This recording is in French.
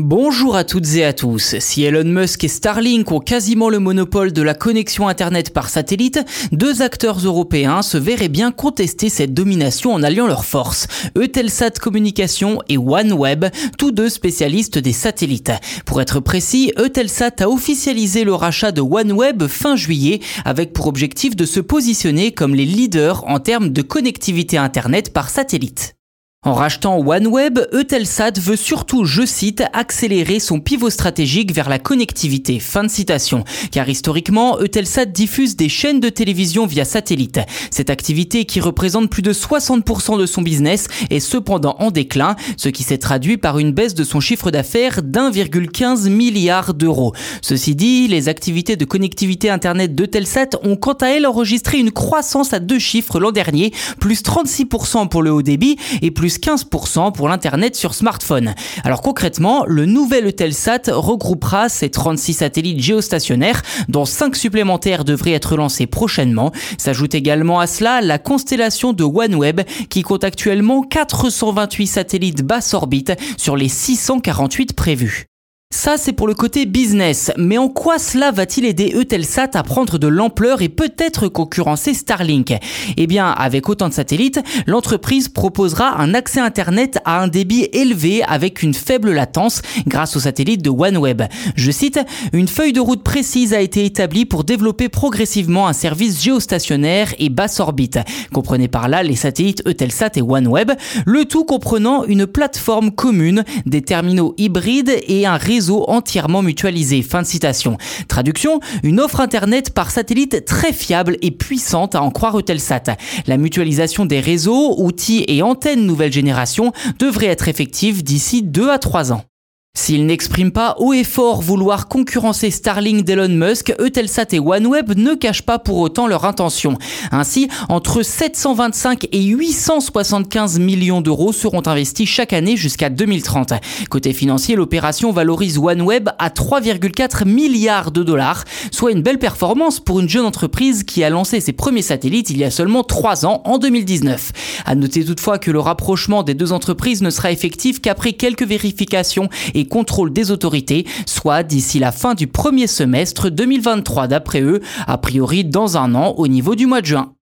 Bonjour à toutes et à tous. Si Elon Musk et Starlink ont quasiment le monopole de la connexion Internet par satellite, deux acteurs européens se verraient bien contester cette domination en alliant leurs forces. Eutelsat Communication et OneWeb, tous deux spécialistes des satellites. Pour être précis, Eutelsat a officialisé le rachat de OneWeb fin juillet avec pour objectif de se positionner comme les leaders en termes de connectivité Internet par satellite. En rachetant OneWeb, Eutelsat veut surtout, je cite, accélérer son pivot stratégique vers la connectivité. Fin de citation. Car historiquement, Eutelsat diffuse des chaînes de télévision via satellite. Cette activité qui représente plus de 60% de son business est cependant en déclin, ce qui s'est traduit par une baisse de son chiffre d'affaires d'1,15 milliard d'euros. Ceci dit, les activités de connectivité Internet d'Eutelsat ont quant à elles enregistré une croissance à deux chiffres l'an dernier, plus 36% pour le haut débit et plus 15% pour l'Internet sur smartphone. Alors concrètement, le nouvel Eutelsat regroupera ces 36 satellites géostationnaires, dont 5 supplémentaires devraient être lancés prochainement. S'ajoute également à cela la constellation de OneWeb, qui compte actuellement 428 satellites basse orbite sur les 648 prévus. Ça, c'est pour le côté business. Mais en quoi cela va-t-il aider Eutelsat à prendre de l'ampleur et peut-être concurrencer Starlink? Eh bien, avec autant de satellites, l'entreprise proposera un accès Internet à un débit élevé avec une faible latence grâce aux satellites de OneWeb. Je cite, une feuille de route précise a été établie pour développer progressivement un service géostationnaire et basse orbite. Comprenez par là les satellites Eutelsat et OneWeb, le tout comprenant une plateforme commune, des terminaux hybrides et un réseau entièrement mutualisé. Fin de citation. Traduction, une offre Internet par satellite très fiable et puissante à en croire Eutelsat. La mutualisation des réseaux, outils et antennes nouvelle génération devrait être effective d'ici 2 à 3 ans. S'il n'exprime pas haut et fort vouloir concurrencer Starlink d'Elon Musk, Eutelsat et OneWeb ne cachent pas pour autant leur intention. Ainsi, entre 725 et 875 millions d'euros seront investis chaque année jusqu'à 2030. Côté financier, l'opération valorise OneWeb à 3,4 milliards de dollars, soit une belle performance pour une jeune entreprise qui a lancé ses premiers satellites il y a seulement 3 ans, en 2019. À noter toutefois que le rapprochement des deux entreprises ne sera effectif qu'après quelques vérifications contrôle des autorités, soit d'ici la fin du premier semestre 2023 d'après eux, a priori dans un an au niveau du mois de juin.